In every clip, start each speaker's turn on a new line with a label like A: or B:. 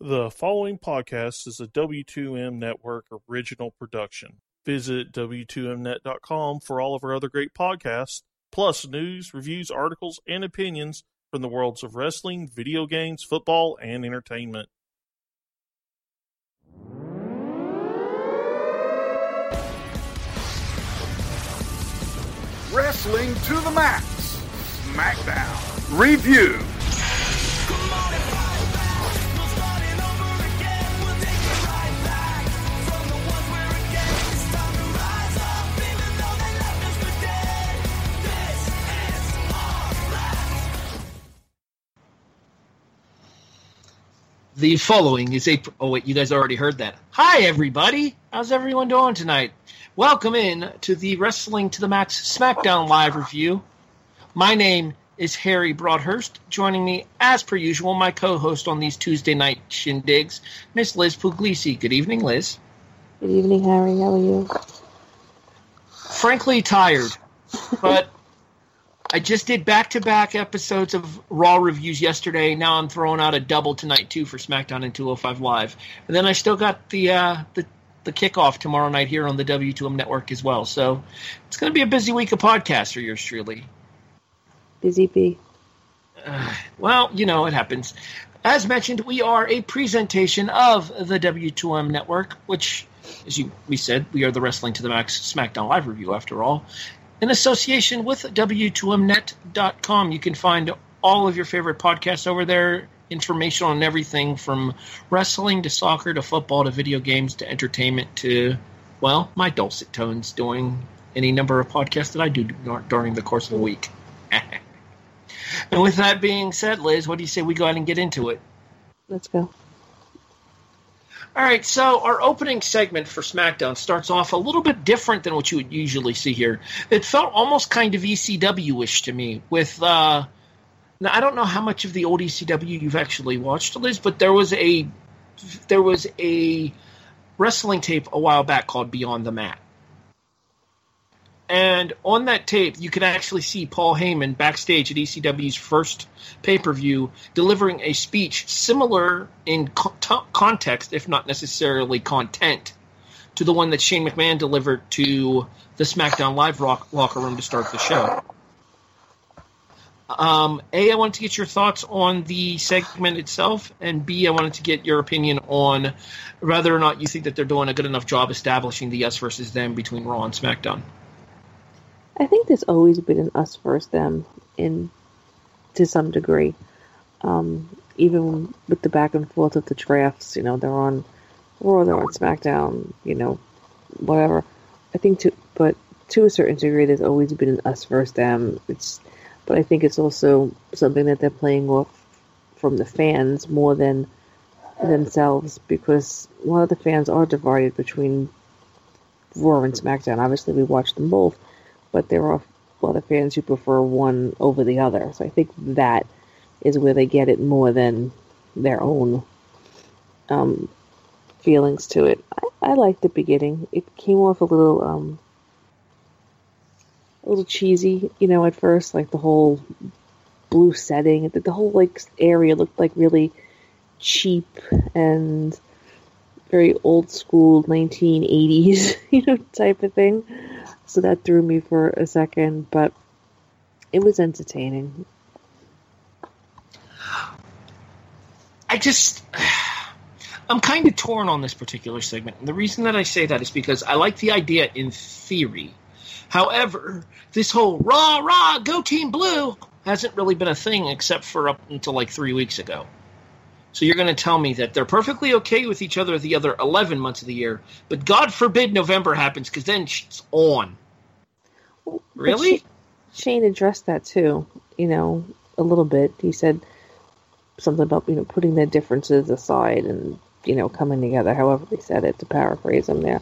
A: The following podcast is a W2M Network original production. Visit W2Mnet.com for all of our other great podcasts, plus news, reviews, articles, and opinions from the worlds of wrestling, video games, football, and entertainment.
B: Wrestling to the Max. SmackDown. Review.
C: The following is a. Oh wait, you guys already heard that. Hi everybody, how's everyone doing tonight? Welcome in to the Wrestling to the Max SmackDown live review. My name is Harry Broadhurst. Joining me, as per usual, my co-host on these Tuesday night shindigs, Miss Liz Puglisi. Good evening, Liz.
D: Good evening, Harry. How are you?
C: Frankly, tired, but I just did back to back episodes of Raw reviews yesterday. Now I'm throwing out a double tonight too for SmackDown and 205 Live, and then I still got the uh, the the kickoff tomorrow night here on the W2M network as well. So it's going to be a busy week of podcasts for yours truly.
D: Busy bee.
C: Uh, well, you know it happens. As mentioned, we are a presentation of the W2M network, which, as you we said, we are the Wrestling to the Max SmackDown live review after all in association with W2Mnet.com. You can find all of your favorite podcasts over there, information on everything from wrestling to soccer to football to video games to entertainment to, well, my dulcet tones doing any number of podcasts that I do during the course of the week. and with that being said, Liz, what do you say we go ahead and get into it?
D: Let's go.
C: All right, so our opening segment for SmackDown starts off a little bit different than what you would usually see here. It felt almost kind of ECW-ish to me. With uh, now, I don't know how much of the old ECW you've actually watched, Liz, but there was a there was a wrestling tape a while back called Beyond the Mat. And on that tape, you can actually see Paul Heyman backstage at ECW's first pay per view delivering a speech similar in co- context, if not necessarily content, to the one that Shane McMahon delivered to the SmackDown Live rock- locker room to start the show. Um, a, I wanted to get your thoughts on the segment itself, and B, I wanted to get your opinion on whether or not you think that they're doing a good enough job establishing the us versus them between Raw and SmackDown.
D: I think there's always been an us versus them in to some degree. Um, even with the back and forth of the drafts, you know, they're on Raw, they're on SmackDown, you know, whatever. I think to but to a certain degree, there's always been an us versus them. It's, but I think it's also something that they're playing off from the fans more than themselves because a lot of the fans are divided between Raw and SmackDown. Obviously, we watch them both, but there are a lot of fans who prefer one over the other. So I think that is where they get it more than their own um, feelings to it. I, I liked the beginning. It came off a little um, a little cheesy, you know, at first, like the whole blue setting, the, the whole like area looked like really cheap and very old school 1980s, you know, type of thing so that threw me for a second, but it was entertaining.
C: I just. I'm kind of torn on this particular segment. And the reason that I say that is because I like the idea in theory. However, this whole rah rah go team blue hasn't really been a thing except for up until like three weeks ago. So you're going to tell me that they're perfectly okay with each other the other 11 months of the year, but God forbid November happens because then it's on. Really?
D: Shane addressed that too, you know, a little bit. He said something about, you know, putting their differences aside and, you know, coming together, however they said it, to paraphrase him there.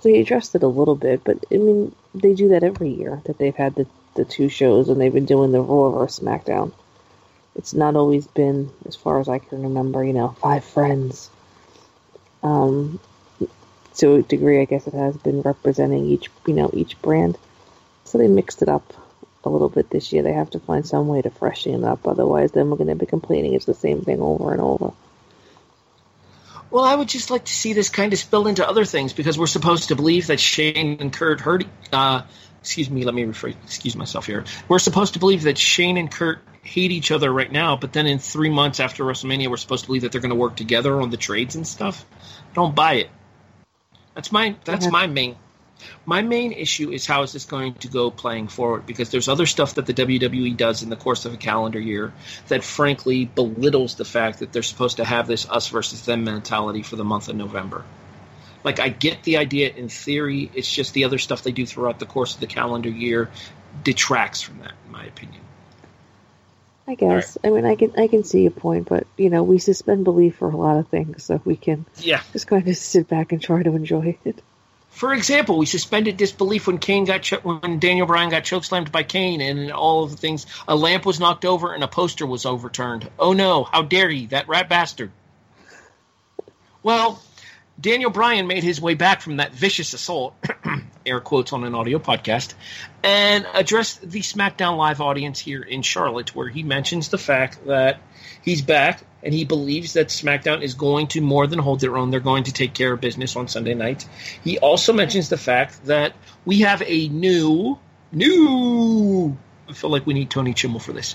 D: So he addressed it a little bit, but I mean, they do that every year that they've had the, the two shows and they've been doing the Raw versus SmackDown it's not always been, as far as I can remember, you know, five friends. Um, to a degree, I guess it has been representing each, you know, each brand. So they mixed it up a little bit this year. They have to find some way to freshen it up, otherwise, then we're going to be complaining it's the same thing over and over.
C: Well, I would just like to see this kind of spill into other things because we're supposed to believe that Shane and Kurt hurt. Uh, excuse me, let me rephrase. Excuse myself here. We're supposed to believe that Shane and Kurt hate each other right now, but then in three months after WrestleMania, we're supposed to believe that they're going to work together on the trades and stuff. Don't buy it. That's my that's uh-huh. my main my main issue is how is this going to go playing forward because there's other stuff that the WWE does in the course of a calendar year that frankly belittles the fact that they're supposed to have this us versus them mentality for the month of November. Like I get the idea in theory, it's just the other stuff they do throughout the course of the calendar year detracts from that in my opinion.
D: I guess. Right. I mean, I can I can see your point, but you know, we suspend belief for a lot of things, so we can
C: yeah
D: just kind of sit back and try to enjoy it.
C: For example, we suspended disbelief when Kane got cho- when Daniel Bryan got chokeslammed by Kane, and all of the things. A lamp was knocked over and a poster was overturned. Oh no! How dare he, that rat bastard! Well, Daniel Bryan made his way back from that vicious assault, air quotes on an audio podcast, and addressed the SmackDown Live audience here in Charlotte, where he mentions the fact that he's back and he believes that SmackDown is going to more than hold their own. They're going to take care of business on Sunday night. He also mentions the fact that we have a new, new. I feel like we need Tony Chimel for this.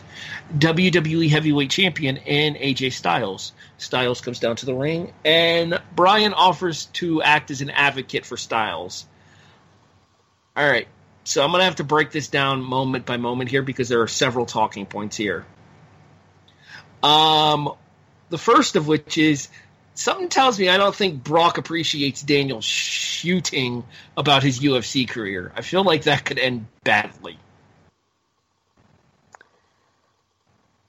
C: WWE Heavyweight Champion and AJ Styles. Styles comes down to the ring, and Bryan offers to act as an advocate for Styles. All right, so I'm going to have to break this down moment by moment here because there are several talking points here. Um, the first of which is something tells me I don't think Brock appreciates Daniel shooting about his UFC career. I feel like that could end badly.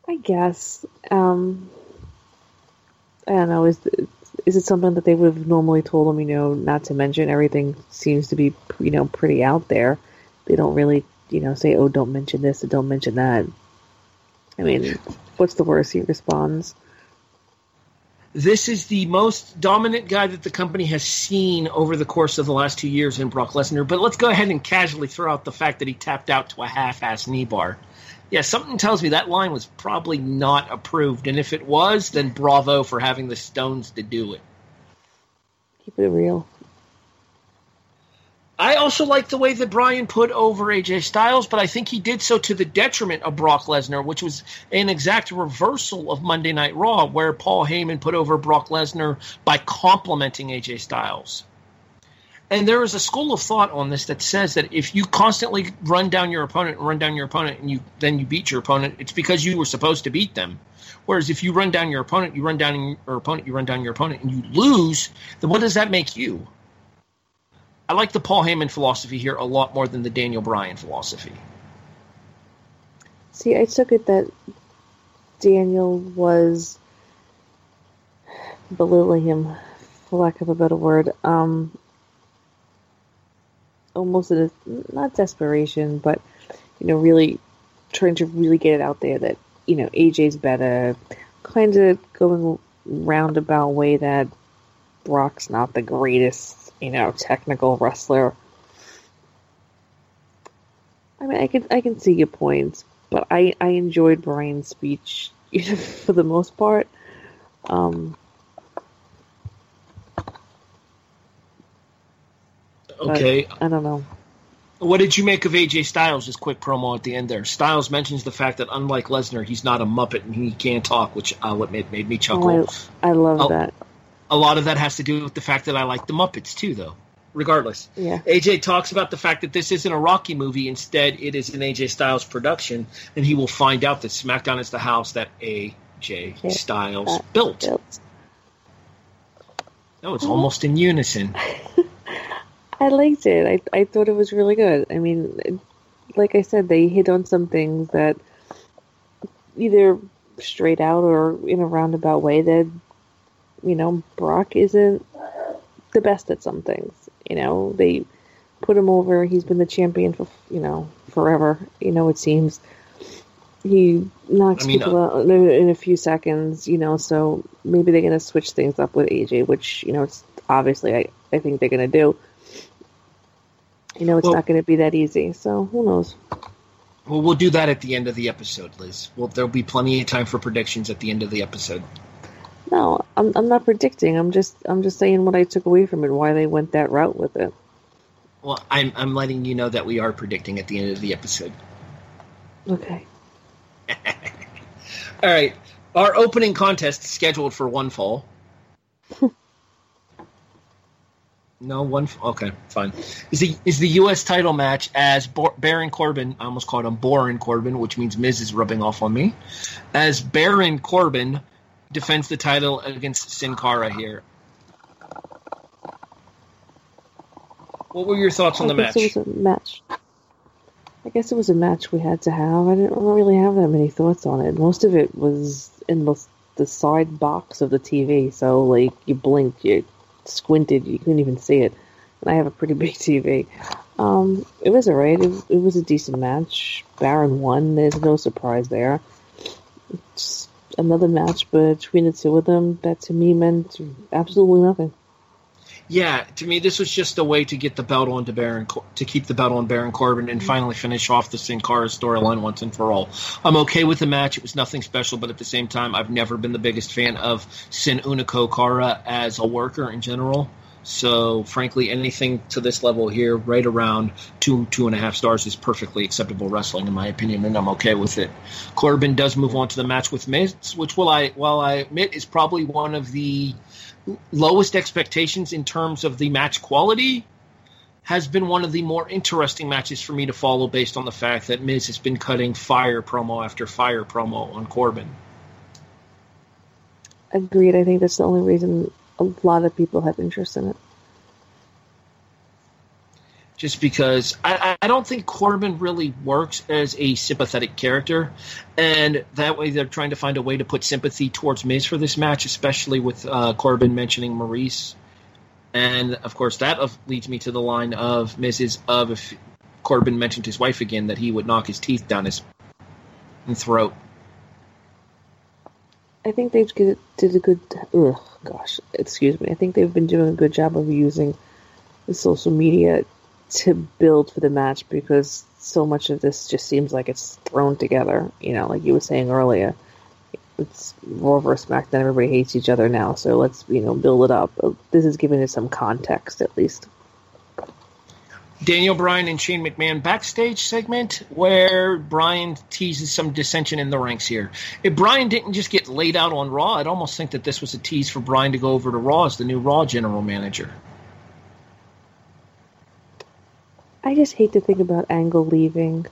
D: I guess. Um, I don't know. Is is it something that they would have normally told him? You know, not to mention everything seems to be you know pretty out there. They don't really you know say, oh, don't mention this or don't mention that. I mean, what's the worst? He responds.
C: This is the most dominant guy that the company has seen over the course of the last two years in Brock Lesnar. But let's go ahead and casually throw out the fact that he tapped out to a half-ass knee bar. Yeah, something tells me that line was probably not approved, and if it was, then bravo for having the stones to do it.
D: Keep it real.
C: I also like the way that Bryan put over AJ Styles, but I think he did so to the detriment of Brock Lesnar, which was an exact reversal of Monday Night Raw, where Paul Heyman put over Brock Lesnar by complimenting AJ Styles. And there is a school of thought on this that says that if you constantly run down your opponent and run down your opponent and you then you beat your opponent, it's because you were supposed to beat them. Whereas if you run down your opponent, you run down your opponent, you run down your opponent, and you lose, then what does that make you? I like the Paul Heyman philosophy here a lot more than the Daniel Bryan philosophy.
D: See, I took it that Daniel was belittling him, for lack of a better word, um, almost a, not desperation, but you know, really trying to really get it out there that you know AJ's better, kind of going roundabout way that Brock's not the greatest you know, technical wrestler. I mean, I can I can see your points, but I I enjoyed Bryan's speech for the most part. Um,
C: okay,
D: I don't know.
C: What did you make of AJ Styles' quick promo at the end there? Styles mentions the fact that unlike Lesnar, he's not a Muppet and he can't talk, which uh, I'll admit made me chuckle.
D: Oh, I, I love
C: I'll,
D: that
C: a lot of that has to do with the fact that I like the Muppets too, though. Regardless,
D: yeah.
C: AJ talks about the fact that this isn't a Rocky movie. Instead, it is an AJ Styles production, and he will find out that SmackDown is the house that AJ Styles built. built. No, it's almost in unison.
D: I liked it. I I thought it was really good. I mean, like I said, they hit on some things that either straight out or in a roundabout way that you know, Brock isn't the best at some things. You know, they put him over. He's been the champion for, you know, forever. You know, it seems. He knocks I mean, people out in a few seconds, you know, so maybe they're going to switch things up with AJ, which, you know, it's obviously I, I think they're going to do. You know, it's well, not going to be that easy, so who knows?
C: Well, we'll do that at the end of the episode, Liz. Well, there'll be plenty of time for predictions at the end of the episode.
D: No, I'm I'm not predicting. I'm just I'm just saying what I took away from it, why they went that route with it.
C: Well, I'm I'm letting you know that we are predicting at the end of the episode.
D: Okay.
C: All right. Our opening contest is scheduled for one fall. no, one. Okay, fine. Is the is the U.S. title match as Bo- Baron Corbin? I almost called him Baron Corbin, which means Miz is rubbing off on me. As Baron Corbin defends the title against Sin Cara here. What were your thoughts on the
D: I
C: match?
D: it was a match. I guess it was a match we had to have. I didn't really have that many thoughts on it. Most of it was in the the side box of the TV, so like you blink, you squinted, you couldn't even see it. And I have a pretty big TV. Um, it was alright. It, it was a decent match. Baron won. There's no surprise there. It's another match between the two of them that to me meant absolutely nothing.
C: Yeah, to me, this was just a way to get the belt on to Baron, to keep the belt on Baron Corbin, and mm-hmm. finally finish off the Sin Cara storyline once and for all. I'm okay with the match; it was nothing special, but at the same time, I've never been the biggest fan of Sin Unico Cara as a worker in general. So, frankly, anything to this level here, right around two two and a half stars, is perfectly acceptable wrestling in my opinion, and I'm okay with it. Corbin does move on to the match with Miz, which will I, while I admit, is probably one of the lowest expectations in terms of the match quality has been one of the more interesting matches for me to follow based on the fact that Miz has been cutting fire promo after fire promo on Corbin.
D: Agreed. I think that's the only reason a lot of people have interest in it.
C: Just because I, I don't think Corbin really works as a sympathetic character, and that way they're trying to find a way to put sympathy towards Miz for this match, especially with uh, Corbin mentioning Maryse. And of course, that leads me to the line of Mrs. of if Corbin mentioned his wife again, that he would knock his teeth down his throat.
D: I think they did a good. Ugh, gosh, excuse me. I think they've been doing a good job of using the social media to build for the match because so much of this just seems like it's thrown together. You know, like you were saying earlier, it's Raw versus SmackDown. Everybody hates each other now, so let's you know build it up. This is giving it some context at least.
C: Daniel Bryan and Shane McMahon backstage segment where Bryan teases some dissension in the ranks here. If Bryan didn't just get laid out on Raw, I'd almost think that this was a tease for Bryan to go over to Raw as the new Raw general manager.
D: I just hate to think about Angle leaving.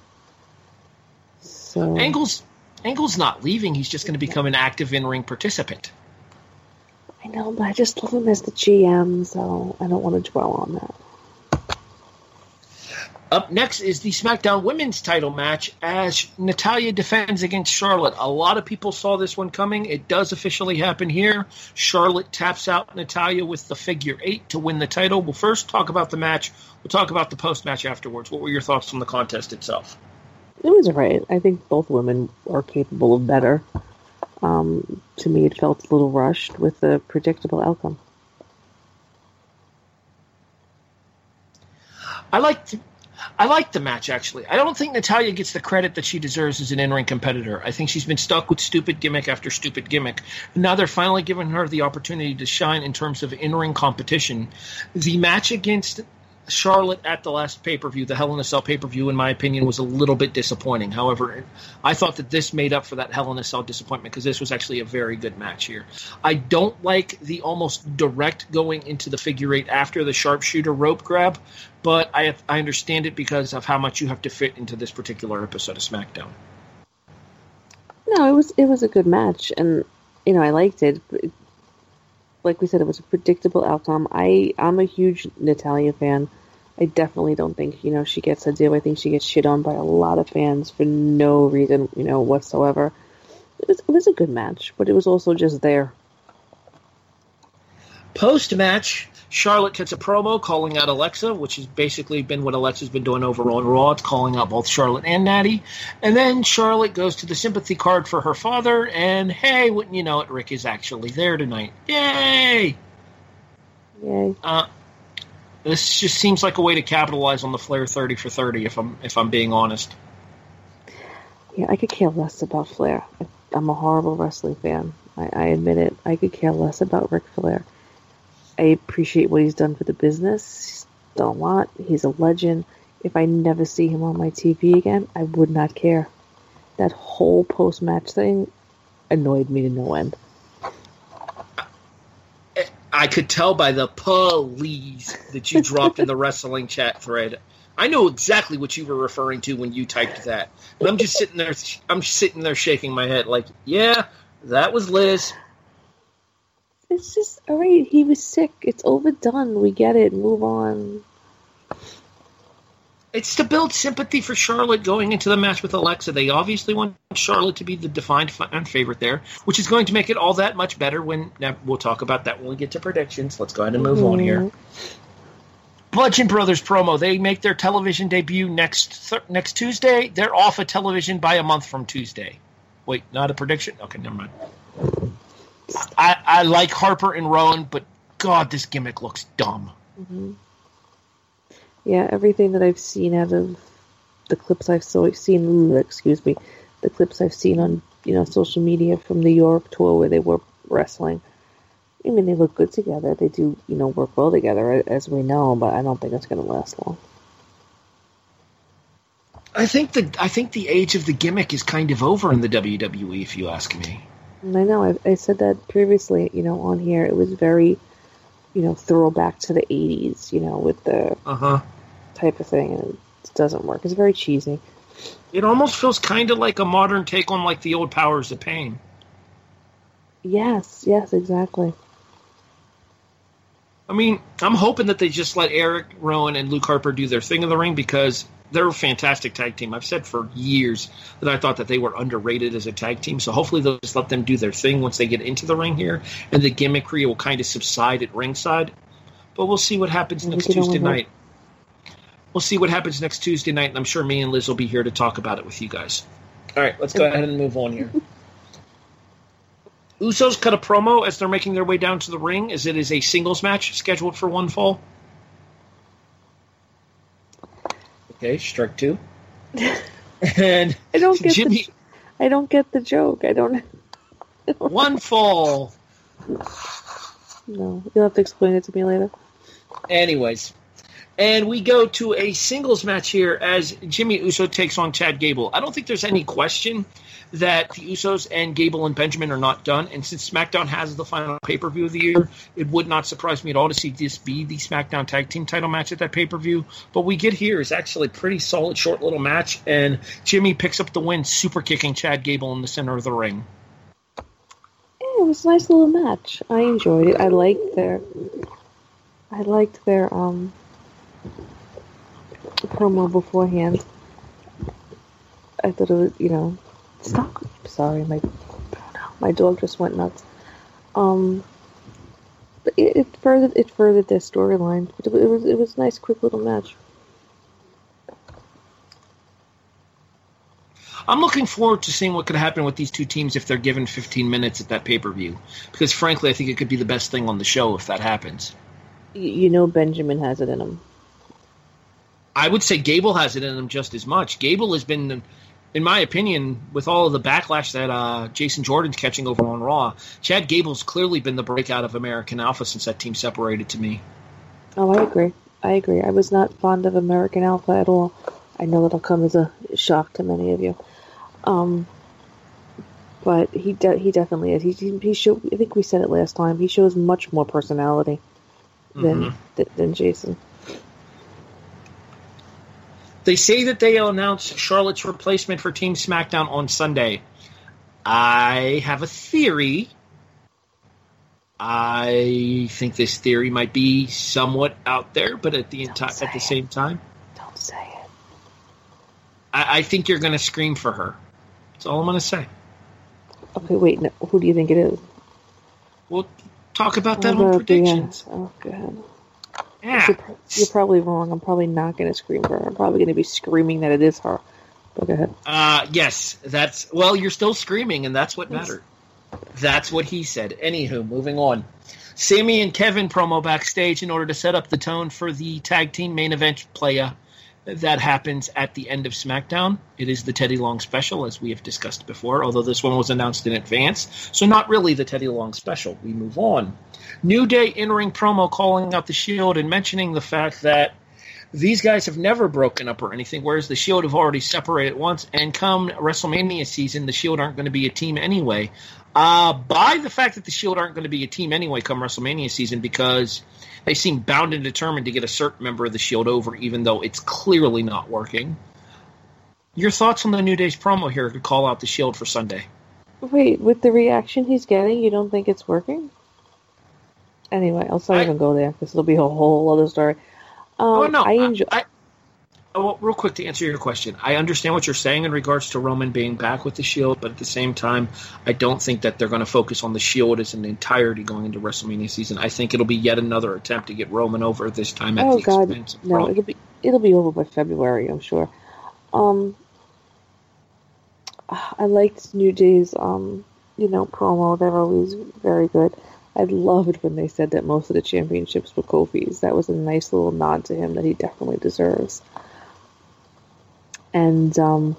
D: So
C: Angle's Angle's not leaving; he's just going to become an active in-ring participant.
D: I know, but I just love him as the GM, so I don't want to dwell on that.
C: Up next is the SmackDown Women's Title match as Natalya defends against Charlotte. A lot of people saw this one coming. It does officially happen here. Charlotte taps out Natalya with the figure eight to win the title. We'll first talk about the match. We'll talk about the post match afterwards. What were your thoughts on the contest itself?
D: It was alright. I think both women are capable of better. Um, to me, it felt a little rushed with a predictable outcome.
C: I liked I like the match actually. I don't think Natalya gets the credit that she deserves as an in-ring competitor. I think she's been stuck with stupid gimmick after stupid gimmick. Now they're finally giving her the opportunity to shine in terms of in-ring competition. The match against Charlotte at the last pay-per-view, the Hell in a Cell pay-per-view, in my opinion, was a little bit disappointing. However, I thought that this made up for that Hell in a Cell disappointment because this was actually a very good match here. I don't like the almost direct going into the figure eight after the sharpshooter rope grab, but I I understand it because of how much you have to fit into this particular episode of SmackDown.
D: No, it was it was a good match, and you know I liked it. Like we said, it was a predictable outcome. I I'm a huge Natalya fan. I definitely don't think you know she gets a deal. I think she gets shit on by a lot of fans for no reason you know whatsoever. It was it was a good match, but it was also just there.
C: Post match, Charlotte cuts a promo calling out Alexa, which has basically been what Alexa's been doing over on Raw. It's calling out both Charlotte and Natty. And then Charlotte goes to the sympathy card for her father, and hey, wouldn't you know it, Ric is actually there tonight. Yay!
D: Yay!
C: Uh, this just seems like a way to capitalize on the Flair thirty for thirty. If I'm if I'm being honest.
D: Yeah, I could care less about Flair. I- I'm a horrible wrestling fan. I, I admit it. I could care less about Ric Flair. I appreciate what he's done for the business. He's done a lot. He's a legend. If I never see him on my TV again, I would not care. That whole post match thing annoyed me to no end.
C: I could tell by the please that you dropped in the wrestling chat thread. I know exactly what you were referring to when you typed that. I'm just sitting there I'm sitting there shaking my head like, yeah, that was Liz.
D: It's just all right. He was sick. It's overdone. We get it. Move on.
C: It's to build sympathy for Charlotte going into the match with Alexa. They obviously want Charlotte to be the defined fan favorite there, which is going to make it all that much better. When now we'll talk about that when we get to predictions. Let's go ahead and move mm-hmm. on here. Mm-hmm. Bludgeon Brothers promo. They make their television debut next th- next Tuesday. They're off of television by a month from Tuesday. Wait, not a prediction. Okay, never mind. I, I like Harper and Rowan, but God, this gimmick looks dumb.
D: Mm-hmm. Yeah, everything that I've seen out of the clips I've so seen, excuse me, the clips I've seen on you know social media from the Europe tour where they were wrestling. I mean, they look good together. They do, you know, work well together, as we know. But I don't think it's going to last long.
C: I think the I think the age of the gimmick is kind of over in the WWE, if you ask me.
D: I know. I, I said that previously. You know, on here, it was very, you know, throwback to the '80s. You know, with the
C: uh-huh.
D: type of thing, and it doesn't work. It's very cheesy.
C: It almost feels kind of like a modern take on like the old Powers of Pain.
D: Yes. Yes. Exactly.
C: I mean, I'm hoping that they just let Eric Rowan and Luke Harper do their thing in the ring because they're a fantastic tag team. I've said for years that I thought that they were underrated as a tag team. So hopefully they'll just let them do their thing once they get into the ring here, and the gimmickry will kind of subside at ringside. But we'll see what happens next Tuesday night. We'll see what happens next Tuesday night, and I'm sure me and Liz will be here to talk about it with you guys. All right, let's go ahead and move on here. Usos cut a promo as they're making their way down to the ring, as it is a singles match scheduled for one fall. Okay, strike two. and
D: I don't get Jimmy. The, I don't get the joke. I don't.
C: I don't one fall.
D: No, you'll have to explain it to me later.
C: Anyways, and we go to a singles match here as Jimmy Uso takes on Chad Gable. I don't think there's any question that the Usos and Gable and Benjamin are not done. And since SmackDown has the final pay per view of the year, it would not surprise me at all to see this be the SmackDown Tag Team title match at that pay per view. But we get here is actually pretty solid, short little match, and Jimmy picks up the win, super kicking Chad Gable in the center of the ring.
D: Yeah, it was a nice little match. I enjoyed it. I liked their, I liked their um promo beforehand. I thought it was, you know, Stop. Sorry, my my dog just went nuts. Um, it, it furthered it furthered their storyline. It, it was it was a nice, quick little match.
C: I'm looking forward to seeing what could happen with these two teams if they're given 15 minutes at that pay per view. Because frankly, I think it could be the best thing on the show if that happens.
D: You know, Benjamin has it in him.
C: I would say Gable has it in him just as much. Gable has been in my opinion, with all of the backlash that uh, Jason Jordan's catching over on Raw, Chad Gable's clearly been the breakout of American Alpha since that team separated to me.
D: Oh, I agree. I agree. I was not fond of American Alpha at all. I know that'll come as a shock to many of you. Um, but he de- he definitely is. He he, he show, I think we said it last time. He shows much more personality than mm-hmm. th- than Jason.
C: They say that they'll announce Charlotte's replacement for Team SmackDown on Sunday. I have a theory. I think this theory might be somewhat out there, but at the enti- at the same time,
D: don't say it.
C: I, I think you're going to scream for her. That's all I'm going to say.
D: Okay, wait. No, who do you think it is?
C: We'll talk about that oh, on uh, predictions.
D: Oh, God. Yeah. You're, you're, probably wrong. I'm probably not going to scream for her. I'm probably going to be screaming that it is her. But go ahead.
C: Uh, yes, that's well. You're still screaming, and that's what yes. mattered. That's what he said. Anywho, moving on. Sammy and Kevin promo backstage in order to set up the tone for the tag team main event playa. That happens at the end of SmackDown. It is the Teddy Long special, as we have discussed before, although this one was announced in advance. So, not really the Teddy Long special. We move on. New Day entering promo calling out the Shield and mentioning the fact that these guys have never broken up or anything, whereas the Shield have already separated once. And come WrestleMania season, the Shield aren't going to be a team anyway. Uh, by the fact that the Shield aren't going to be a team anyway come WrestleMania season because they seem bound and determined to get a certain member of the Shield over, even though it's clearly not working. Your thoughts on the New Day's promo here to call out the Shield for Sunday?
D: Wait, with the reaction he's getting, you don't think it's working? Anyway, I'll not even go there because it'll be a whole other story. Um,
C: oh no,
D: I enjoy.
C: I, oh, well, real quick to answer your question, I understand what you're saying in regards to Roman being back with the Shield, but at the same time, I don't think that they're going to focus on the Shield as an entirety going into WrestleMania season. I think it'll be yet another attempt to get Roman over this time at
D: oh
C: the
D: God,
C: expense of
D: no!
C: Braun.
D: It'll be it'll be over by February, I'm sure. Um, I liked New Day's um, you know, promo. They're always very good. I loved when they said that most of the championships were Kofi's. That was a nice little nod to him that he definitely deserves. And um,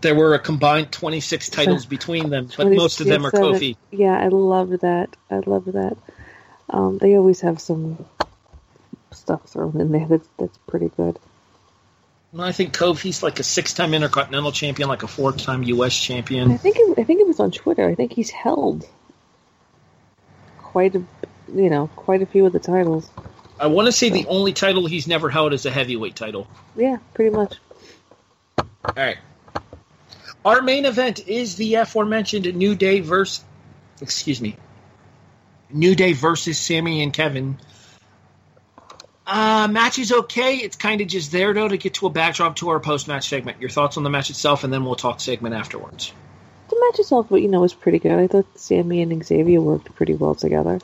C: There were a combined 26 titles between them, but most of them are Kofi.
D: Yeah, I love that. I love that. Um, they always have some stuff thrown in there that's that's pretty good.
C: No, I think Kofi's like a six-time Intercontinental Champion, like a four-time U.S. champion.
D: I think it, I think it was on Twitter. I think he's held quite a you know quite a few of the titles.
C: I want to say the only title he's never held is a heavyweight title.
D: Yeah, pretty much.
C: All right. Our main event is the aforementioned New Day versus, excuse me, New Day versus Sammy and Kevin. Uh, match is okay. It's kind of just there though to get to a backdrop to our post-match segment. Your thoughts on the match itself, and then we'll talk segment afterwards.
D: The match itself, you know, was pretty good. I thought Sammy and Xavier worked pretty well together.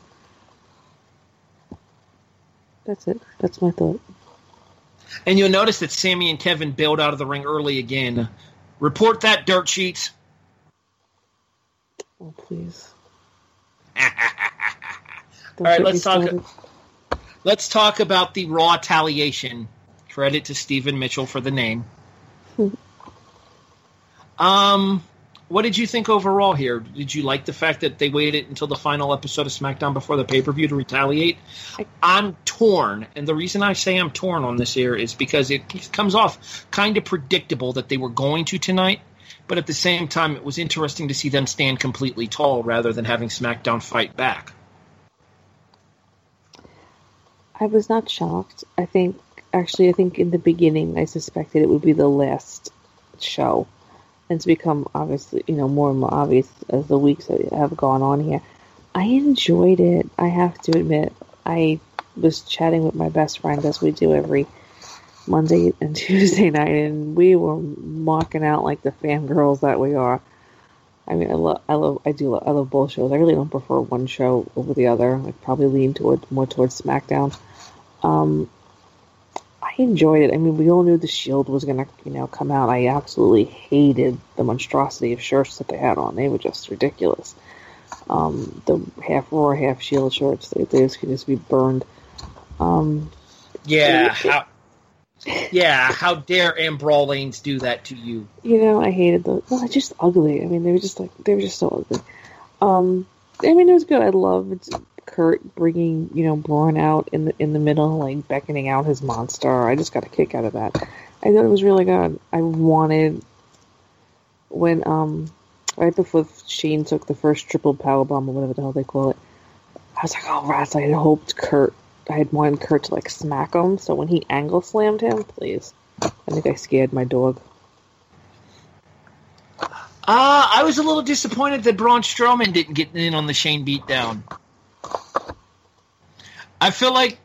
D: That's it. That's my thought.
C: And you'll notice that Sammy and Kevin bailed out of the ring early again. Report that, dirt sheets.
D: Oh please.
C: All right, let's talk.
D: started.
C: Let's talk about the Raw retaliation. Credit to Stephen Mitchell for the name. um, what did you think overall here? Did you like the fact that they waited until the final episode of SmackDown before the pay per view to retaliate? I'm torn, and the reason I say I'm torn on this here is because it comes off kind of predictable that they were going to tonight, but at the same time, it was interesting to see them stand completely tall rather than having SmackDown fight back.
D: I was not shocked. I think, actually, I think in the beginning I suspected it would be the last show. And it's become obviously, you know, more and more obvious as the weeks have gone on here. I enjoyed it. I have to admit. I was chatting with my best friend as we do every Monday and Tuesday night, and we were mocking out like the fangirls that we are. I mean, I love, I love, I do, love, I love both shows. I really don't prefer one show over the other. I probably lean toward more towards SmackDown. Um, I enjoyed it. I mean, we all knew the Shield was gonna, you know, come out. I absolutely hated the monstrosity of shirts that they had on. They were just ridiculous. Um, the half Raw, half Shield shirts, they, they just could just be burned. Um,
C: Yeah, how, yeah, how dare Ambrawl do that to you?
D: you know, I hated those. Well, they're just ugly. I mean, they were just like they were just so ugly. Um, I mean, it was good. I loved Kurt bringing you know Braun out in the in the middle, like beckoning out his monster. I just got a kick out of that. I thought it was really good. I wanted when um right before Shane took the first triple power bomb or whatever the hell they call it. I was like, oh rats! I had hoped Kurt. I had wanted Kurt to like smack him. So when he angle slammed him, please. I think I scared my dog.
C: Uh, I was a little disappointed that Braun Strowman didn't get in on the Shane beatdown. I feel like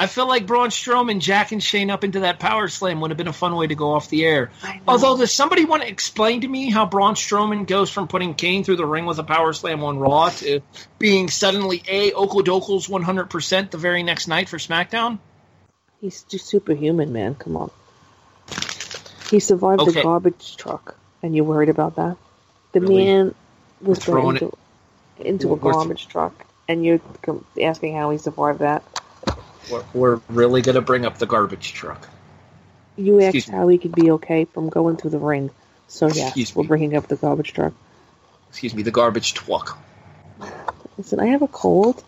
C: I feel like Braun Strowman jacking Shane up into that power slam would have been a fun way to go off the air. Although, does somebody want to explain to me how Braun Strowman goes from putting Kane through the ring with a power slam on Raw to being suddenly a Okodokel's 100% the very next night for SmackDown?
D: He's just superhuman, man. Come on. He survived
C: Okay.
D: the garbage truck, and you worried about that? The
C: Really?
D: man was thrown into, into a
C: We're th-
D: garbage truck, and you're asking how he survived that?
C: We're, we're really going to bring up the garbage truck.
D: You
C: Excuse
D: asked
C: me.
D: how he could be okay from going through the ring. So yeah,
C: Excuse
D: we're
C: me.
D: bringing up the garbage truck.
C: Excuse me, the garbage truck.
D: Listen, I have a cold,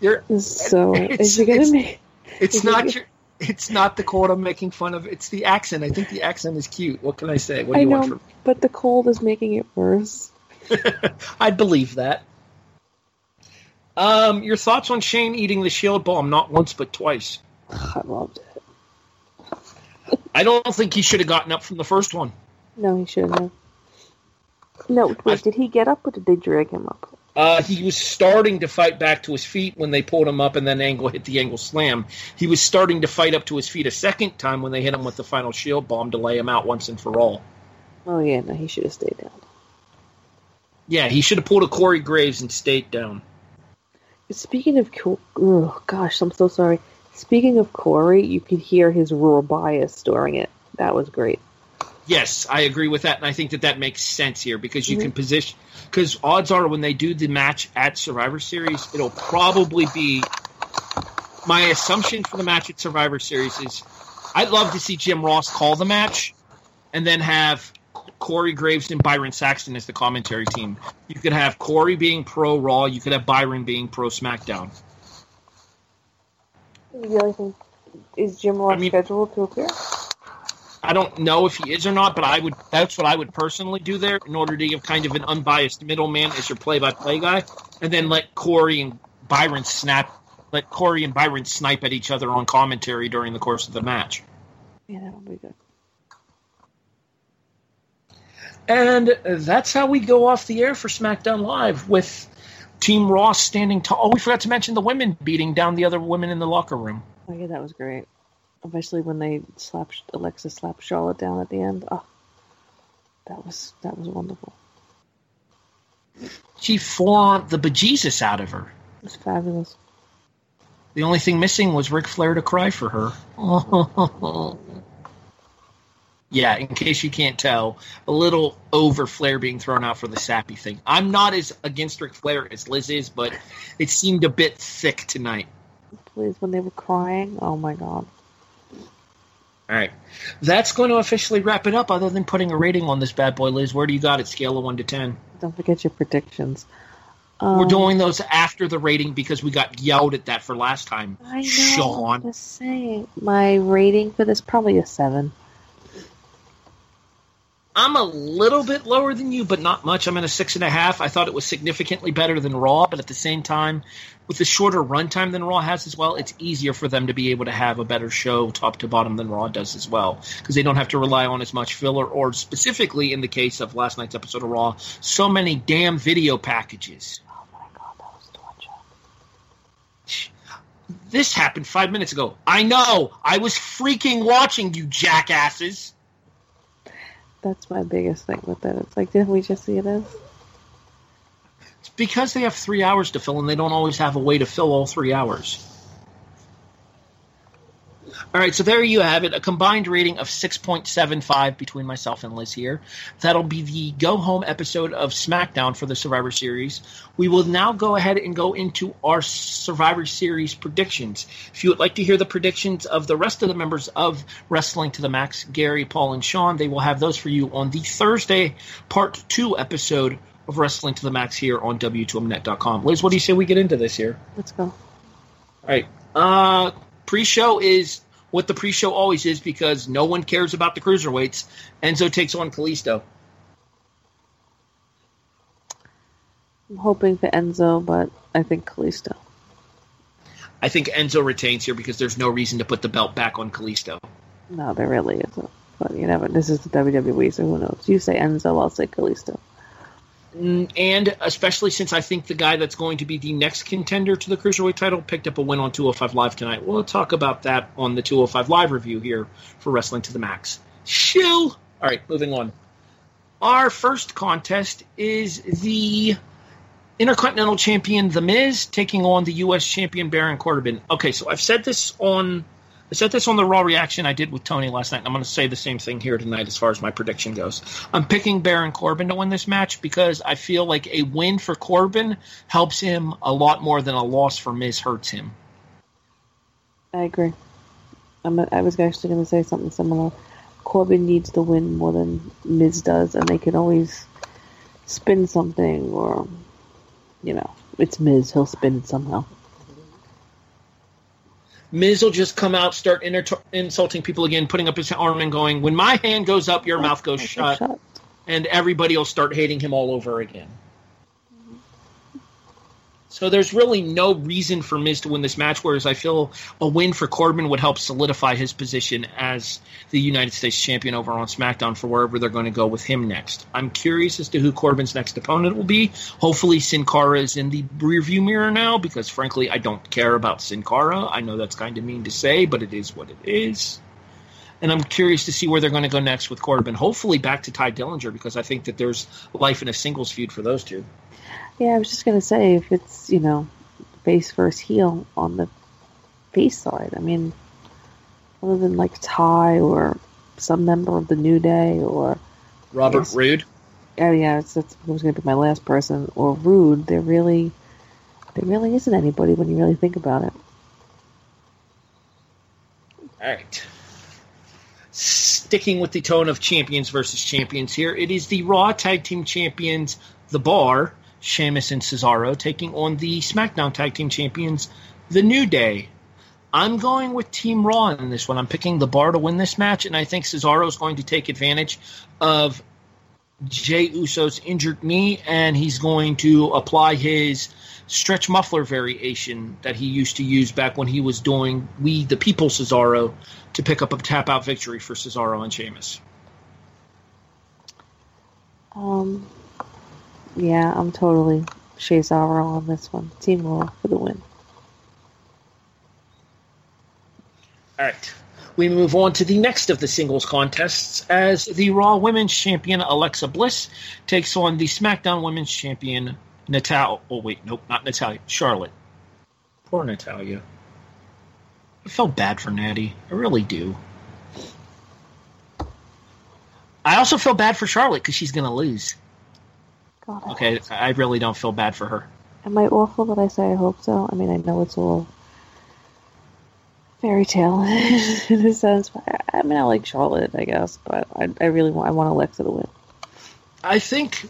C: You're,
D: so
C: It's-
D: is it gonna
C: it's- it's
D: Is
C: not
D: it-
C: your. It's not the cold I'm making fun of. It's the accent. I think the accent is cute. What can I say? What do
D: I
C: you
D: know,
C: want from
D: but the cold is making it worse.
C: I'd believe that. Um, your thoughts on Shane eating the shield bomb not once but twice?
D: I loved it.
C: I don't think he should have gotten up from the first one.
D: No, he shouldn't have. No, wait,
C: I've-
D: did he get up or did they drag him up?
C: Uh, he was starting to fight back to his feet when they pulled him up, and then Angle hit the Angle slam. He was starting to fight up to his feet a second time when they hit him with the final shield bomb to lay him out once and for all.
D: Oh yeah, no, he should have stayed down.
C: Yeah, he should have pulled a Corey Graves and stayed down.
D: Speaking of, oh gosh, I'm so sorry. Speaking of Corey, you could hear his raw bias during it. That was great.
C: Yes, I agree with that, and I think that that makes sense here because you
D: Mhm.
C: can position. Because odds are, when they do the match at Survivor Series, it'll probably be. My assumption for the match at Survivor Series is, I'd love to see Jim Ross call the match, and then have Corey Graves and Byron Saxton as the commentary team. You could have Corey being pro Raw, you could have Byron being pro SmackDown.
D: You really think is Jim Ross
C: I mean-
D: scheduled to appear?
C: I don't know if he is or not, but I would. That's what I would personally do there in order to give kind of an unbiased middleman as your play-by-play guy, and then let Corey and Byron snap, let Corey and Byron snipe at each other on commentary during the course of the match.
D: Yeah, that would be good.
C: And that's how we go off the air for SmackDown Live with Team Ross standing tall. Oh, we forgot to mention the women beating down the other women in the locker room.
D: Oh yeah, that was great. Especially when they slapped Alexa slapped Charlotte down at the end. Oh, that was that was wonderful.
C: She forearmed the bejesus out of her.
D: It was fabulous.
C: The only thing missing was Ric Flair to cry for her. yeah, in case you can't tell, a little over Flair being thrown out for the sappy thing. I'm not as against Ric Flair as Liz is, but it seemed a bit thick tonight.
D: Please, when they were crying, oh my god.
C: All right. That's going to officially wrap it up, other than putting a rating on this bad boy, Liz. Where do you got it? Scale of 1 to 10.
D: Don't forget your predictions. Um,
C: We're doing those after the rating because we got yelled at that for last time.
D: I know.
C: Sean.
D: I'm just saying. My rating for this probably a seven.
C: I'm a little bit lower than you, but not much. I'm at a six and a half. I thought it was significantly better than Raw, but at the same time, with the shorter runtime than Raw has as well, it's easier for them to be able to have a better show top to bottom than Raw does as well, because they don't have to rely on as much filler, or specifically in the case of last night's episode of Raw, so many damn video packages.
D: Oh my god, that was torture.
C: This happened five minutes ago. I know. I was freaking watching you, jackasses.
D: That's my biggest thing with it. It's like, didn't we just see this?
C: It's because they have three hours to fill, and they don't always have a way to fill all three hours. All right, so there you have it. A combined rating of 6.75 between myself and Liz here. That'll be the go home episode of SmackDown for the Survivor Series. We will now go ahead and go into our Survivor Series predictions. If you would like to hear the predictions of the rest of the members of Wrestling to the Max, Gary, Paul, and Sean, they will have those for you on the Thursday Part 2 episode of Wrestling to the Max here on W2Mnet.com. Liz, what do you say we get into this here?
D: Let's go.
C: All right. Uh, pre-show is what the pre-show always is because no one cares about the cruiserweights. Enzo takes on Kalisto.
D: I'm hoping for Enzo, but I think Kalisto.
C: I think Enzo retains here because there's no reason to put the belt back on Kalisto.
D: No, there really isn't. But you never. This is the WWE, so who knows? You say Enzo, I'll say Kalisto.
C: Mm, And especially since I think the guy that's going to be the next contender to the cruiserweight title picked up a win on 205 Live tonight. We'll talk about that on the 205 Live review here for Wrestling to the Max. Shill. All right, moving on. Our first contest is the Intercontinental Champion The Miz taking on the U.S. Champion Baron Corbin. Okay, so I've said this on I said this on the Raw reaction I did with Tony last night. And I'm going to say the same thing here tonight as far as my prediction goes. I'm picking Baron Corbin to win this match because I feel like a win for Corbin helps him a lot more than a loss for Miz hurts him.
D: I agree. I'm I was actually going to say something similar. Corbin needs the win more than Miz does, and they can always spin something, or you know, it's Miz. He'll spin it somehow.
C: Miz will just come out, start inter- insulting people again, putting up his arm and going, "When my hand goes up, your mouth goes shut,"
D: shut.
C: and everybody will start hating him all over again. So there's really no reason for Miz to win this match, whereas I feel a win for Corbin would help solidify his position as the United States champion over on SmackDown for wherever they're going to go with him next. I'm curious as to who Corbin's next opponent will be. Hopefully Sin Cara is in the rearview mirror now, because frankly I don't care about Sin Cara. I know that's kind of mean to say, but it is what it is. And I'm curious to see where they're going to go next with Corbin. Hopefully back to Tye Dillinger, because I think that there's life in a singles feud for those two.
D: Yeah, I was just gonna say if it's you know face versus heel on the face side. I mean, other than like Tye or some member of the New Day or
C: Robert
D: Yes.
C: Roode.
D: oh yeah, it's, that's was gonna be my last person or Roode. There really, there really isn't anybody when you really think about it.
C: All right. Sticking with the tone of champions versus champions here, it is the Raw Tag Team Champions, The Bar, Sheamus and Cesaro, taking on the SmackDown Tag Team Champions, The New Day. I'm going with Team Raw in this one. I'm picking The Bar to win this match, and I think Cesaro is going to take advantage of Jey Uso's injured knee, and he's going to apply his stretch muffler variation that he used to use back when he was doing We the People Cesaro to pick up a tap out victory for Cesaro and Sheamus.
D: Um, yeah, I'm totally Cesaro on this one. Team Raw for the win.
C: All right. We move on to the next of the singles contests as the Raw Women's Champion Alexa Bliss takes on the SmackDown Women's Champion Natalya. Oh, wait, nope, not Natalya. Charlotte. Poor Natalya. I felt bad for Natty. I really do. I also feel bad for Charlotte because she's going to lose.
D: God, I
C: Okay, I really don't feel bad for her.
D: Am I awful that I say I hope so? I mean, I know it's all fairy tale in a sense. But I, I mean, I like Charlotte, I guess, but I, I really want I want Alexa to win.
C: I think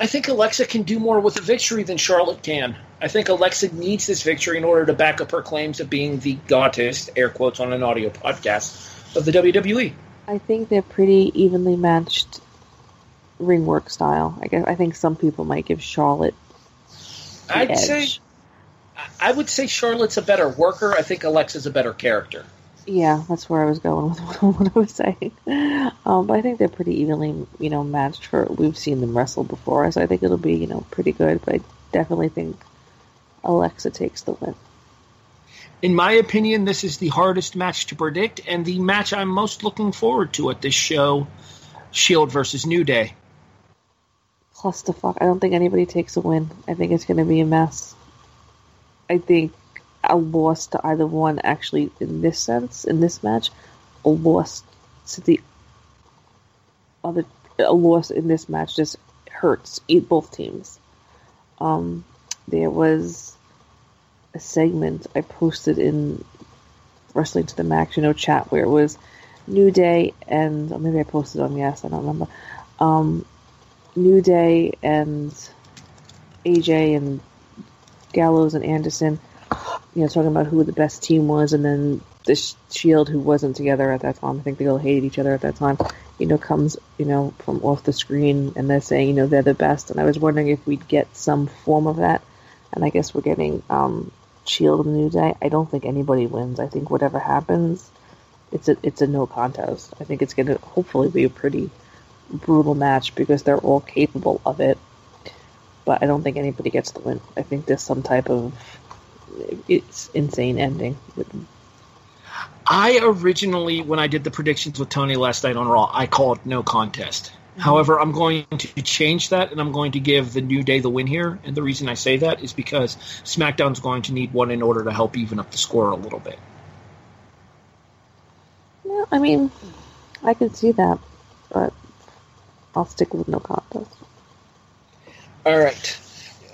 C: I think Alexa can do more with a victory than Charlotte can. I think Alexa needs this victory in order to back up her claims of being the goddess, air quotes on an audio podcast, of the. WWE.
D: I think they're pretty evenly matched ring work style. I guess I think some people might give Charlotte
C: I'd
D: edge.
C: say I would say Charlotte's a better worker. I think Alexa's a better character.
D: Yeah, that's where I was going with what I was saying. Um, but I think they're pretty evenly, you know, matched for. We've seen them wrestle before, so I think it'll be, you know, pretty good. But I definitely think Alexa takes the win.
C: In my opinion, this is the hardest match to predict and the match I'm most looking forward to at this show Shield versus New Day.
D: Clusterfuck. I don't think anybody takes a win. I think it's going to be a mess. I think a loss to either one, actually, in this sense, in this match, a loss to the other, a loss in this match just hurts both teams. Um, there was a segment I posted in Wrestling to the Max, you know, chat where it was New Day and or maybe I posted on Yes, I don't remember. Um, New Day and AJ and Gallows and Anderson, you know, talking about who the best team was, and then the Shield, who wasn't together at that time, I think they all hated each other at that time, you know, comes, you know, from off the screen, and they're saying, you know, they're the best, and I was wondering if we'd get some form of that, and I guess we're getting um, Shield and New Day. I don't think anybody wins. I think whatever happens, it's a it's a no contest. I think it's going to hopefully be a pretty brutal match because they're all capable of it. But I don't think anybody gets the win. I think there's some type of it's insane ending.
C: I originally, when I did the predictions with Tony last night on Raw, I called no contest. Mm-hmm. However, I'm going to change that and I'm going to give the New Day the win here. And the reason I say that is because SmackDown's going to need one in order to help even up the score a little bit.
D: Yeah, I mean, I can see that, but I'll stick with no contest.
C: All right.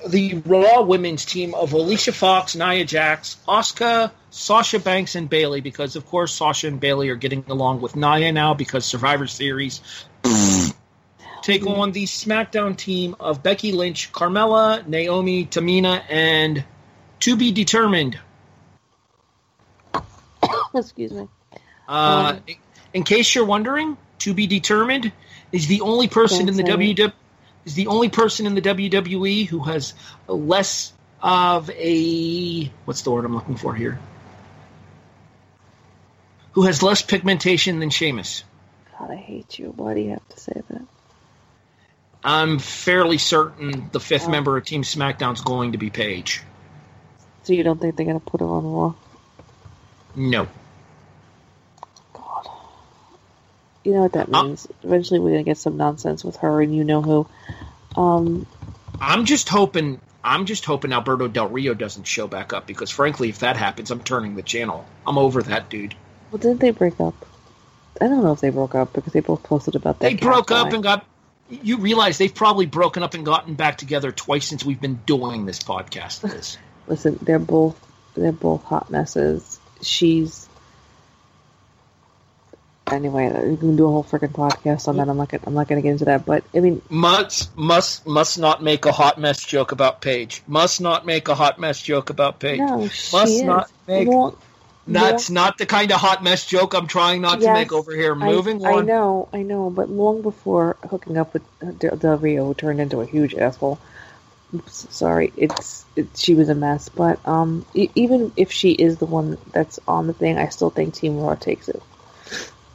C: the Raw women's team of Alicia Fox, Nia Jax, Asuka, Sasha Banks, and Bayley, because of course Sasha and Bayley are getting along with Nia now because Survivor Series. take on the SmackDown team of Becky Lynch, Carmella, Naomi, Tamina, and to be determined.
D: Excuse me.
C: Uh,
D: Um,
C: in case you're wondering, to be determined is the only person in the
D: Don't say it.
C: WWE is the only person in the WWE who has less of a what's the word I'm looking for here? Who has less pigmentation than Sheamus?
D: God, I hate you. Why do you have to say that?
C: I'm fairly certain the fifth
D: Oh.
C: member of Team SmackDown is going to be Paige.
D: So you don't think they're gonna put her on Raw?
C: No.
D: God. You know what that
C: Uh,
D: means. Eventually, we're gonna get some nonsense with her, and you know who. Um,
C: I'm just hoping. I'm just hoping Alberto Del Rio doesn't show back up because, frankly, if that happens, I'm turning the channel. I'm over that dude.
D: well, didn't they break up? I don't know if they broke up because they both posted about that.
C: They broke up and got. You realize they've probably broken up and gotten back together twice since we've been doing this podcast. Liz.
D: Listen, they're both they're both hot messes. She's anyway. We can do a whole freaking podcast on that. I'm not gonna, I'm not going to get into that. But I mean,
C: must must must not make a hot mess joke about Paige. Must not make a hot mess joke about Paige.
D: no,
C: Must not make-
D: Well,
C: That's not the kind of hot mess joke I'm trying not to make over here. Moving
D: I,
C: on.
D: know, I know, but long before hooking up with uh, Del, Del Rio, who turned into a huge asshole. Oops, sorry, it's it, she was a mess. But um, e- even if she is the one that's on the thing, I still think Team Raw takes it.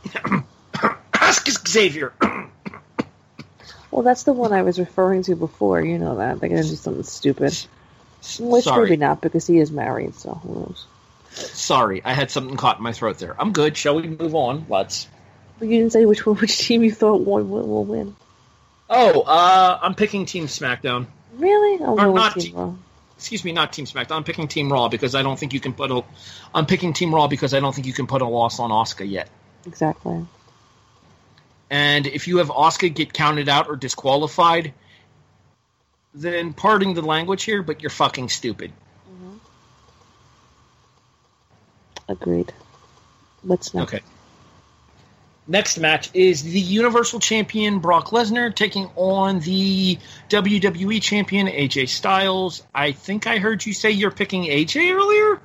C: Ask Xavier.
D: Well, that's the one I was referring to before. You know that they're gonna do something stupid. Which
C: Sorry.
D: maybe not because he is married. So who knows?
C: Sorry, I had something caught in my throat there. I'm good. Shall we move on? Let's.
D: But you didn't say which one, which team you thought will, will, will win.
C: Oh, uh, I'm picking Team SmackDown.
D: Really? I'll
C: Or not
D: Team Raw.
C: Excuse me, not Team SmackDown. I'm picking Team Raw because I don't think you can put a. I'm picking Team Raw because I don't think you can put a loss on Asuka yet.
D: Exactly.
C: And if you have Asuka get counted out or disqualified, then parting the language here, but you're fucking stupid. Mm-hmm.
D: Agreed. What's next?
C: Okay. Next match is the Universal Champion Brock Lesnar taking on the WWE Champion AJ Styles. I think I heard you say you're picking AJ earlier.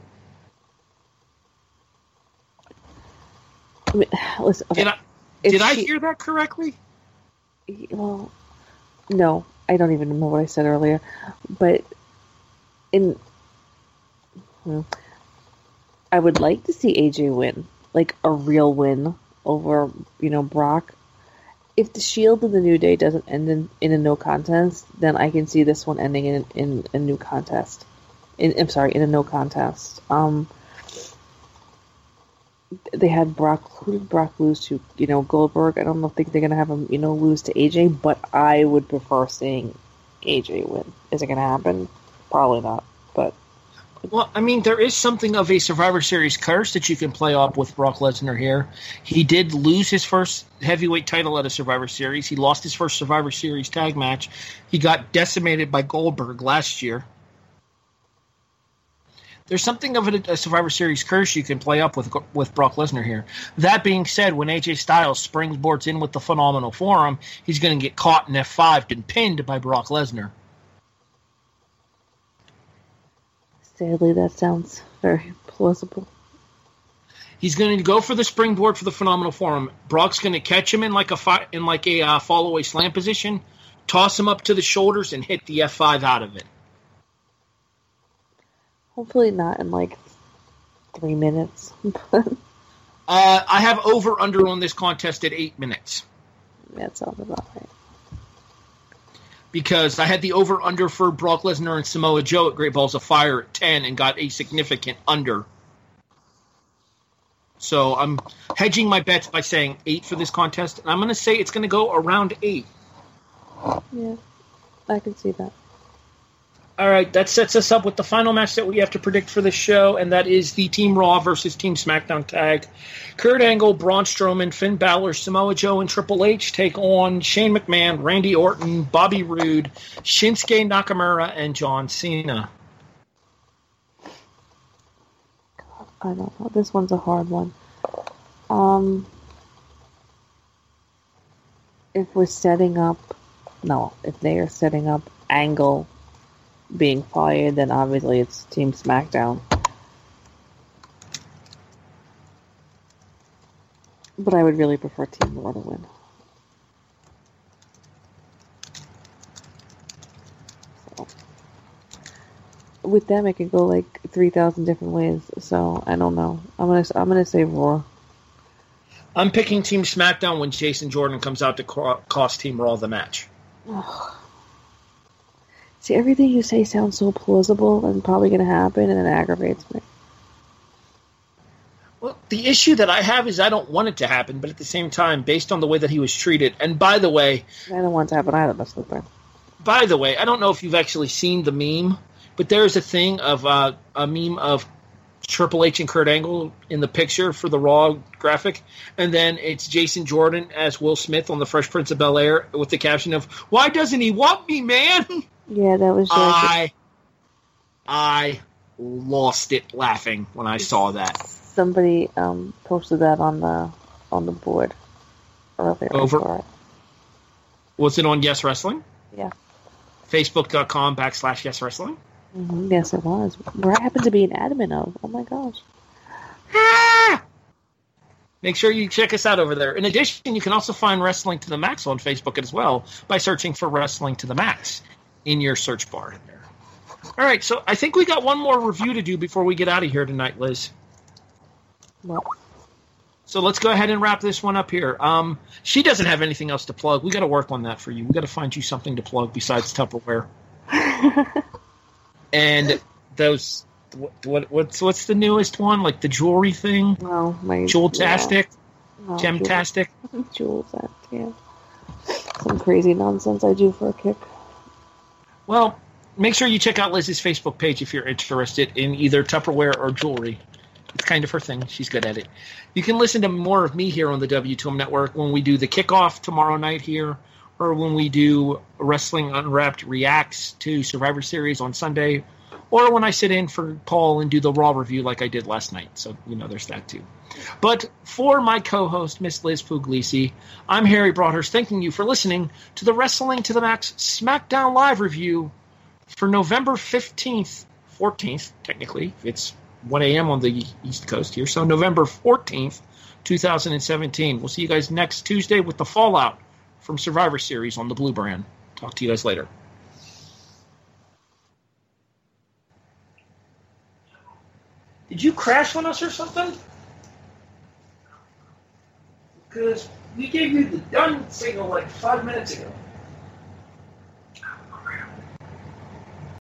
D: I mean, listen. Okay.
C: Did I did I
D: she-
C: hear that correctly?
D: Well, no, I don't even know what I said earlier. But in, hmm, I would like to see AJ win, like a real win over, you know, Brock. If the Shield of the New Day doesn't end in, in a no contest, then I can see this one ending in in a new contest. In, I'm sorry, in a no contest. Um, they had Brock. Who Brock lose to? You know, Goldberg. I don't think they're gonna have him. You know, lose to AJ. But I would prefer seeing AJ win. Is it gonna happen? Probably not. But
C: Well, I mean, there is something of a Survivor Series curse that you can play up with Brock Lesnar here. He did lose his first heavyweight title at a Survivor Series. He lost his first Survivor Series tag match. He got decimated by Goldberg last year. There's something of a, Survivor Series curse you can play up with with Brock Lesnar here. That being said, when AJ Styles springboards in with the phenomenal forearm, he's going to get caught in F5 and pinned by Brock Lesnar.
D: sadly, that sounds very plausible.
C: He's going to go for the springboard for the phenomenal forearm. Brock's going to catch him in like a fi- in like a uh, fall away slam position, toss him up to the shoulders, and hit the F5 out of it.
D: Hopefully, not in like three minutes.
C: Uh, I have over under on this contest at eight minutes
D: that sounds about right.
C: because I had the over under for Brock Lesnar and Samoa Joe at Great Balls of Fire at ten and got a significant under. So I'm hedging my bets by saying eight for this contest, and I'm going to say it's going to go around eight.
D: Yeah, I can see that.
C: All right, that sets us up with the final match that we have to predict for the show, and that is the Team Raw versus Team SmackDown tag. Kurt Angle, Braun Strowman, Finn Balor, Samoa Joe, and Triple H take on Shane McMahon, Randy Orton, Bobby Roode, Shinsuke Nakamura, and John Cena.
D: I don't know. This one's a hard one. Um, if we're setting up, no, if they are setting up Angle being fired, then obviously it's Team SmackDown. But I would really prefer Team Raw to win. So, with them, it could go like three thousand different ways. So I don't know. I'm gonna I'm gonna say Raw.
C: I'm picking Team SmackDown when Jason Jordan comes out to co- cost Team Raw the match.
D: See, everything you say sounds so plausible and probably gonna happen, and it aggravates me.
C: Well, the issue that I have is I don't want it to happen, but at the same time, based on the way that he was treated, and by the way,
D: I don't want it to happen either. That's the thing.
C: by the way, I don't know if you've actually seen the meme, but there's a thing of uh, a meme of Triple H and Kurt Angle in the picture for the Raw graphic, and then it's Jason Jordan as Will Smith on the Fresh Prince of Bel Air with the caption of "Why doesn't he want me, man?"
D: Yeah, that was.
C: I, I lost it laughing when I saw that.
D: somebody um, posted that on the on the board earlier.
C: Over-
D: it.
C: Was it on Yes Wrestling?
D: Yeah.
C: Facebook.com backslash Yes Wrestling.
D: hmm Yes, it was. Where I happen to be an admin of. Oh my gosh.
C: Make sure you check us out over there. In addition, you can also find Wrestling to the Max on Facebook as well by searching for Wrestling to the Max in your search bar in there. All right, so I think we got one more review to do before we get out of here tonight, Liz.
D: Well,
C: So let's go ahead and wrap this one up here. Um, she doesn't have anything else to plug. We got to work on that for you. We got to find you something to plug besides Tupperware. and those, what, what, what's what's the newest one? Like the jewelry thing,
D: no, my
C: Jewel-tastic,
D: yeah. No,
C: Gemtastic.
D: Jewel- Jewels, that yeah. Some crazy nonsense I do for a kick.
C: Well, make sure you check out Liz's Facebook page if you're interested in either Tupperware or jewelry. It's kind of her thing. She's good at it. You can listen to more of me here on the W2M Network when we do the kickoff tomorrow night here, or when we do Wrestling Unwrapped Reacts to Survivor Series on Sunday, or when I sit in for Paul and do the Raw review like I did last night. So, you know, there's that too. But for my co host, Miss Liz Puglisi, I'm Harry Broadhurst, thanking you for listening to the Wrestling to the Max SmackDown Live review for November 15th, 14th, technically. It's 1 a.m. on the East Coast here. So November 14th, 2017. We'll see you guys next Tuesday with the fallout from Survivor Series on the Blue Brand. Talk to you guys later. Did you crash on us or something? Because we gave you the done signal like five minutes ago.